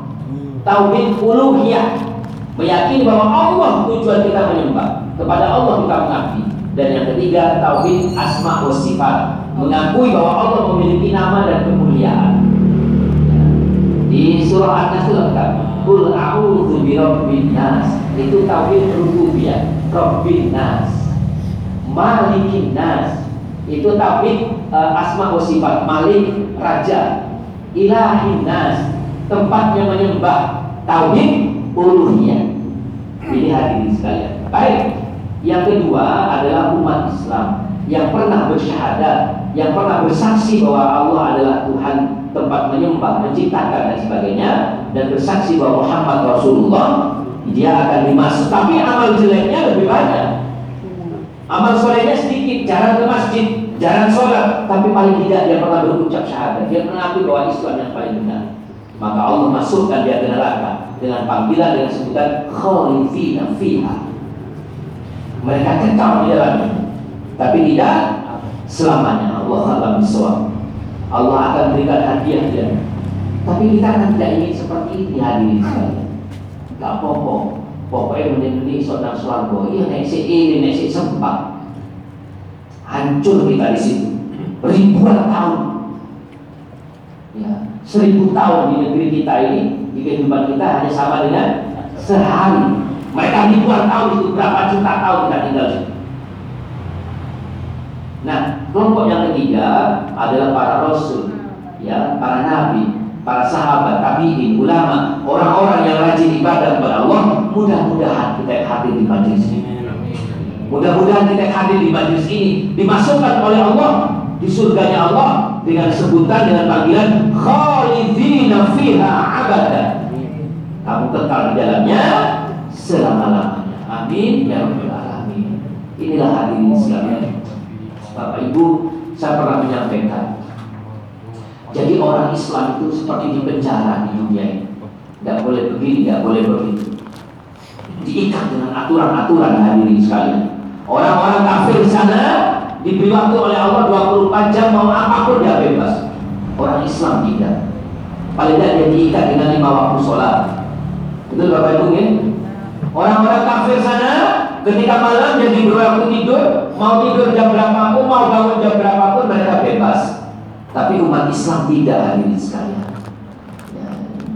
Tauhid uluhiyah meyakini bahwa Allah tujuan kita menyembah, kepada Allah kita mengabdi. Dan yang ketiga, tauhid asma wa sifat, mengakui bahwa Allah memiliki nama dan kemuliaan. Di surah An-Nas itu lengkap. Qul a'udzu birabbin nas. Itu tauhid rububiyah, Rabbin nas. Malikin nas. Itu tauhid eh, asma wa sifat, Malik raja. Ilahin nas, tempatnya menyembah. Tauhid uluhiyah. Ini hadirin sekalian. Baik. Yang kedua adalah umat Islam yang pernah bersyahadat, yang pernah bersaksi bahwa Allah adalah Tuhan tempat menyembah, menciptakan dan sebagainya dan bersaksi bahwa Muhammad Rasulullah dia akan dimasuk. Tapi amal jeleknya lebih banyak. Amal solehnya sedikit. Jarang ke masjid jarang sholat. Tapi paling tidak dia pernah berucap syahadat. Dia mengakui bahwa Islam yang paling benar. Maka Allah masukkan dia ke neraka dengan panggilan dengan sebutan khalifina fiha mereka kekal di dalamnya tapi tidak selamanya Allah alam bisawab Allah akan berikan hadiah dia. Tapi kita kan tidak ingin seperti ini hadirin sekalian. Gak apa-apa. Pokoknya menjadi saudara swargo. Iya nek si ini nek si sempat. Hancur kita di situ. Ribuan tahun. Ya, seribu tahun di negeri kita ini di kehidupan kita hanya sama dengan sehari. Mereka ribuan tahun itu berapa juta tahun kita tinggal di. Nah, kelompok yang ketiga adalah para rasul, ya, para nabi, para sahabat, tabiin, ulama, orang-orang yang rajin ibadah kepada Allah. Mudah-mudahan kita hadir di majelis ini. Mudah-mudahan kita hadir di majelis ini dimasukkan oleh Allah di surganya Allah dengan sebutan dengan panggilan khalidina fiha abada. Kamu kekal di dalamnya selama-lamanya. Amin ya rabbal alamin. Inilah hadirin sekalian. Bapak Ibu, saya pernah menyampaikan. Jadi orang Islam itu seperti di penjara di dunia ini. Tidak boleh begini, tidak boleh begitu. Diikat dengan aturan-aturan hadirin sekalian. Orang-orang kafir di sana diberi waktu oleh Allah 24 jam mau apa pun dia bebas. Orang Islam tidak. Paling tidak dia diikat dengan lima waktu sholat. Betul Bapak Ibu ya? Orang-orang kafir sana ketika malam jadi waktu tidur, mau tidur jam berapapun, mau bangun jam berapapun mereka bebas. Tapi umat Islam tidak hadirin sekalian. Ya,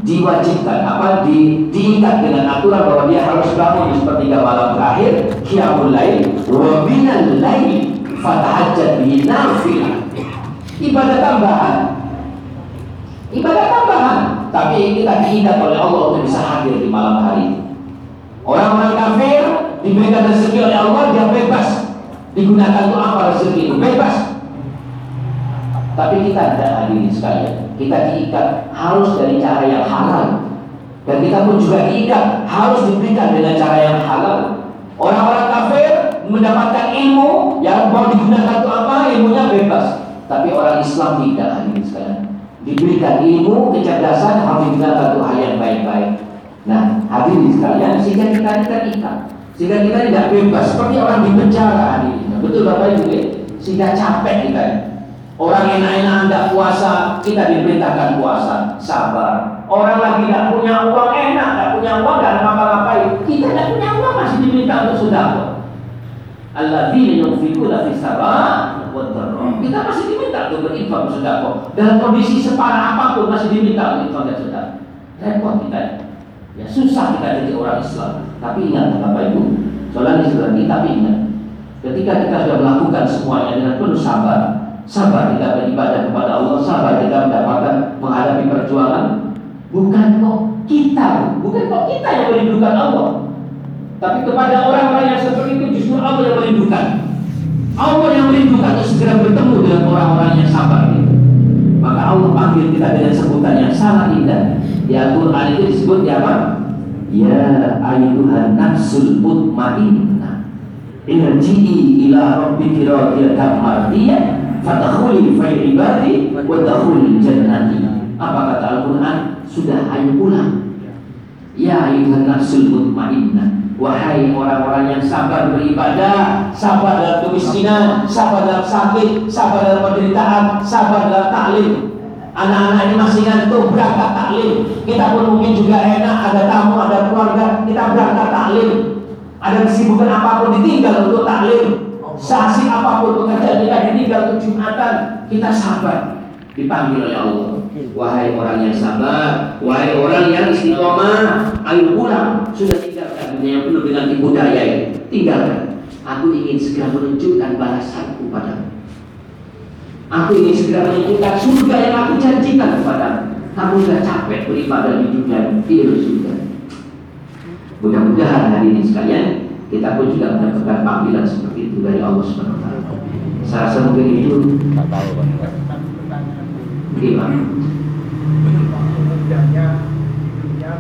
diwajibkan apa di diikat dengan aturan bahwa dia harus bangun di sepertiga malam terakhir qiyamul lail wa minal lail fatahajjat. Ibadah tambahan. Ibadah tambahan, tapi kita diikat oleh Allah untuk bisa hadir di malam hari itu. Orang-orang kafir diberikan rezeki oleh Allah dia bebas digunakan untuk apa rezeki itu bebas. Tapi kita tidak hadirin sekalian. Kita diikat harus dari cara yang halal. Dan kita pun juga diikat harus diberikan dengan cara yang halal. Orang-orang kafir mendapatkan ilmu yang mau digunakan untuk apa ilmunya bebas. Tapi orang Islam tidak hadirin sekalian. Diberikan ilmu, kecerdasan, alhamdulillah satu hal yang baik-baik. Nah, hadirin sekalian, sehingga kita ini terikat, sehingga kita tidak bebas seperti orang di penjara hadirin. Betul Bapak Ibu ya? Sehingga capek kita. Orang enak-enak tidak puasa, kita diperintahkan puasa, sabar. Orang lagi tidak punya uang enak, tidak punya uang, tidak ngapa-ngapain. Kita tidak punya uang masih diminta untuk sedekah. Alladzina yunfikuna fis saraa wa dharra. Kita masih diminta untuk berinfak sedekah. Dalam kondisi separah apa pun masih diminta untuk infak dan sedekah. Repot kita. Ya susah kita jadi orang Islam. Tapi ingat Bapak Ibu, soalnya Islam kita tapi ingat. Ketika kita sudah melakukan semuanya dengan penuh sabar, sabar kita beribadah kepada Allah, sabar kita mendapatkan menghadapi perjuangan, bukan kok kita, bukan kok kita yang merindukan Allah, tapi kepada orang-orang yang seperti itu justru Allah yang merindukan. Allah yang merindukan untuk segera bertemu dengan orang-orang yang sabar. Maka Allah panggil kita dengan sebutan yang sangat indah. Di Al-Quran itu disebut ya apa? Ya ayuhan nafsul mutmainnah Irji'i ila rabbiki radiyatan mardiyah Fadakhuli fi ibadi wa jannati Apa kata Al-Quran? Sudah ayo pulang Ya ayuhan nafsul mutmainnah Wahai orang-orang yang sabar beribadah, sabar dalam kemiskinan, sabar dalam sakit, sabar dalam penderitaan, sabar dalam taklim. Anak-anak ini masih ngantuk berangkat taklim. Kita pun mungkin juga enak, ada tamu, ada keluarga, kita berangkat taklim. Ada kesibukan apa pun ditinggal untuk taklim. Sasi apa pun pekerjaan kita ditinggal untuk jumatan, kita sabar. Dipanggil oleh Allah. Wahai orang yang sabar, wahai orang yang istiqomah, ayo pulang. Sudah yang penuh dengan tipu daya ini. Tinggalkan. Aku ingin segera menunjukkan balasanku padamu. Aku ingin segera menunjukkan surga yang aku janjikan kepadamu. Kamu sudah capek beribadah di dunia ini surga. Mudah-mudahan hari ini sekalian kita pun juga mendapatkan panggilan seperti itu dari Allah Subhanahu wa taala. Saya rasa mungkin itu? Mudanya dunia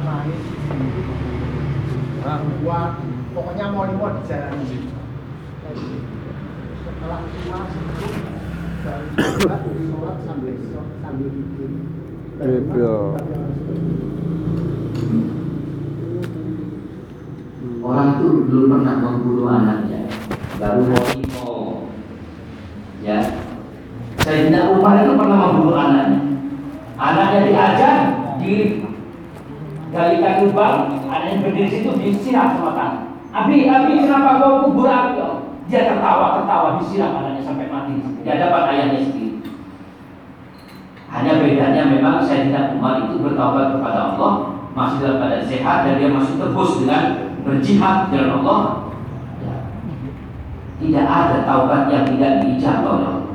buat pokoknya mau mau di jalan ini. Setelah tua sebelum dari sholat sholat sambil sambil tidur. Gitu. Orang itu belum pernah membunuh anaknya, baru mau imo. Ya, saya tidak Umar itu pernah membunuh anaknya. Anaknya diajar di galikan lubang, anaknya berdiri situ disiram sama tangan. Abi, Abi, kenapa kau kubur aku? Dia tertawa, tertawa, disiram anaknya sampai mati di hadapan ayahnya sendiri. Hanya bedanya memang Sayyidina Umar itu bertaubat kepada Allah masih dalam keadaan sehat dan dia masih tebus dengan berjihad dengan Allah. Ya. Tidak ada taubat yang tidak diijabah oleh Allah.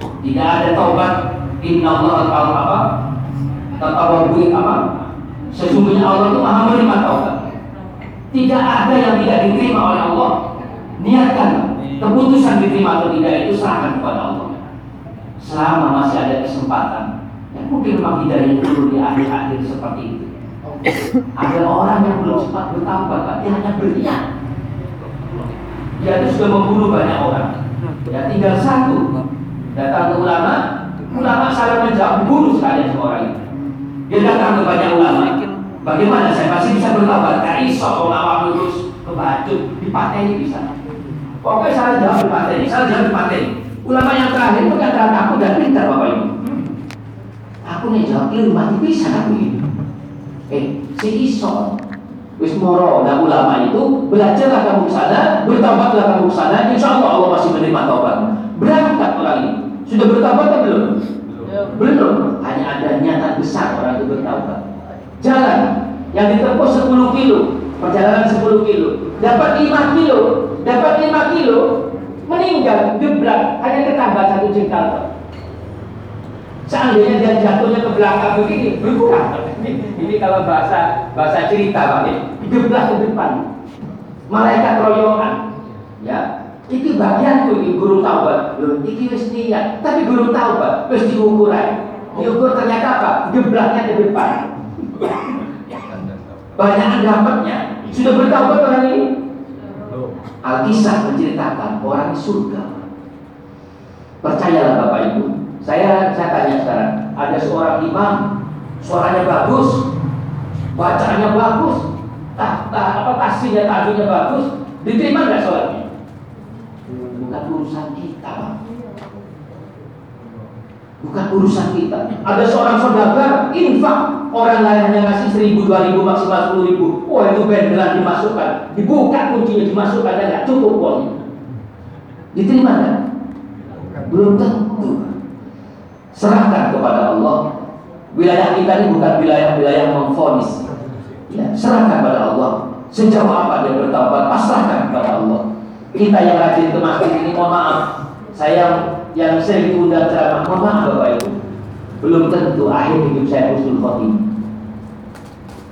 Tidak ada taubat Inna Allah apa? Tatawabuin apa? Sesungguhnya Allah itu maha menerima taubat. Tidak ada yang tidak diterima oleh Allah. Niatkan keputusan diterima atau tidak itu serahkan kepada Allah. Selama masih ada kesempatan, ya mungkin memang hidayah dulu di akhir-akhir seperti itu. Ada orang yang belum sempat bertaubat, Pak. dia hanya berniat. Dia itu sudah membunuh banyak orang. Ya tinggal satu. Datang ke ulama, ulama salah menjawab, bunuh sekalian semua orang itu. Dia datang ke banyak ulama. Bagaimana saya masih bisa bertaubat? Gak iso ulama lurus ke baju, dipateni bisa. Pokoknya salah jawab dipateni, salah jawab dipateni. Ulama yang terakhir itu kata aku dan pintar bapak ibu. Aku nih jawab keliru mati bisa aku ini. Eh, si iso Wis moro nah ulama itu belajarlah kamu ke sana, bertobatlah kamu ke sana, insya Allah Allah masih menerima taubat. Berangkat orang ini. Sudah bertobat atau belum? Belum. Hanya ada niatan besar orang itu bertaubat. Jalan yang ditempuh 10 kilo, perjalanan 10 kilo, dapat 5 kilo, dapat 5 kilo, meninggal, gebrak, hanya ketambah satu jengkal. Seandainya dia jatuhnya ke belakang begini, berkurang. Ini, ini kalau bahasa bahasa cerita Pak, ya. ke depan. Malaikat royongan. Ya, itu bagian tuh guru taubat. Loh, iki wis niat, tapi guru taubat wis diukuran. Diukur ternyata apa? Gebraknya ke depan. Banyak dapatnya. Sudah bertaubat orang ini? Alkisah menceritakan orang surga. Percayalah Bapak Ibu, Saya saya tanya sekarang, ada seorang imam suaranya bagus, bacaannya bagus, tak, tak, apa tasnya tajwidnya bagus, diterima nggak sholatnya? Bukan urusan kita, Pak. Bukan urusan kita. Ada seorang saudagar infak, orang lain hanya ngasih seribu, dua ribu, maksimal sepuluh ribu. Wah itu beneran dimasukkan, dibuka kuncinya dimasukkan, ya nggak cukup uangnya. Diterima nggak? Belum tentu. Serahkan kepada Allah. Wilayah kita ini bukan wilayah-wilayah memfonis. Ya, serahkan pada Allah. Sejauh apa dia bertaubat, pasrahkan kepada Allah. Kita yang rajin ke masjid ini, mohon maaf. Saya yang sering diundang ceramah, mohon maaf Bapak Ibu. Belum tentu akhir hidup saya husnul khotimah.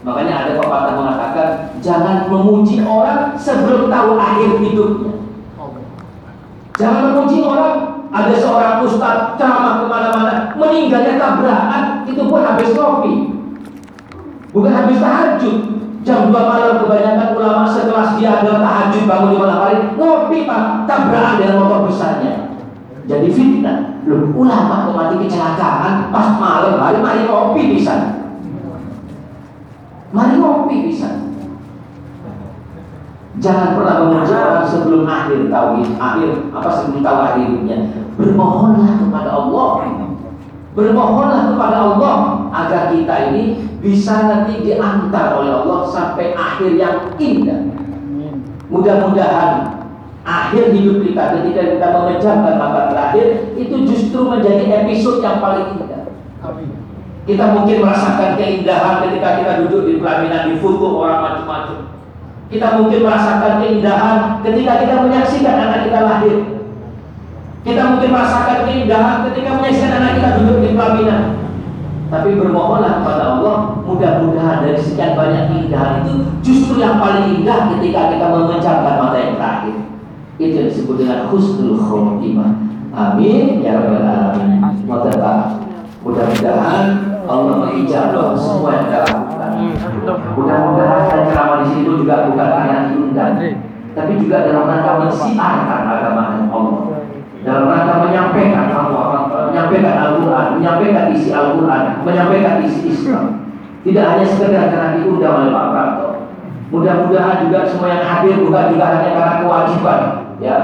Makanya ada pepatah mengatakan jangan memuji orang sebelum tahu akhir hidupnya. Jangan memuji orang. Ada seorang ustaz ceramah ke mana-mana, meninggalnya tabrakan, itu pun habis kopi. Bukan habis tahajud. Jam 2 malam kebanyakan ulama sekelas dia adalah tahajud bangun di malam hari, ngopi pak, tabrakan dengan motor besarnya. Jadi fitnah. Loh, ulama kok mati kecelakaan pas malam hari, mari ngopi bisa. Mari ngopi bisa. Jangan pernah memuji orang sebelum akhir tahu akhir apa sebelum tahu akhir hidupnya. Bermohonlah kepada Allah. Bermohonlah kepada Allah agar kita ini bisa nanti diantar oleh Allah sampai akhir yang indah. Mudah-mudahan akhir hidup kita ketika kita mengejarkan mata terakhir itu justru menjadi episode yang paling indah. Amin. Kita mungkin merasakan keindahan ketika kita duduk di pelaminan di foto orang macam-macam. Kita mungkin merasakan keindahan ketika kita menyaksikan anak kita lahir. Kita mungkin merasakan keindahan ketika menyaksikan anak kita duduk di pelaminan. Tapi bermohonlah kepada Allah, mudah-mudahan dari sekian banyak keindahan itu justru yang paling indah ketika kita memecahkan mata yang terakhir. Itu disebut dengan husnul khotimah. Amin ya rabbal alamin. Mudah-mudahan Allah mengijabah semua yang kita lakukan. Mudah-mudahan dan ceramah di situ juga bukan hanya diundang, tapi juga dalam rangka mensiarkan agama Allah. Dalam rangka menyampaikan Allah, menyampaikan Al-Quran, menyampaikan isi Al-Quran, menyampaikan isi Islam. Tidak hanya sekedar karena diundang oleh Pak Prato. Mudah-mudahan juga semua yang hadir bukan juga hanya karena kewajiban, ya.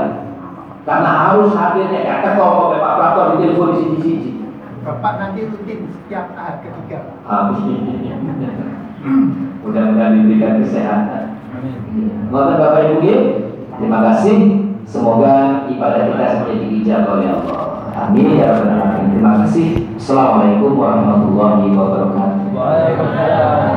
Karena harus hadirnya, ya kok Pak Prato di telepon di sini-sini. Bapak nanti rutin setiap ahad ketiga. Amin. Mudah-mudahan diberikan kesehatan. Mohon Bapak Ibu ya. Terima kasih. Semoga ibadah kita semuanya diijabah oleh Allah. Amin ya rabbal alamin. Terima kasih. Assalamualaikum warahmatullahi wabarakatuh. Waalaikumsalam.